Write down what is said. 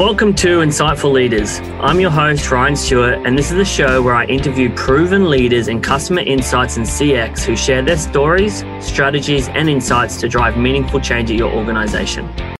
Welcome to Insightful Leaders. I'm your host, Ryan Stuart, and this is the show where I interview proven leaders in customer insights and CX who share their stories, strategies, and insights to drive meaningful change at your organization.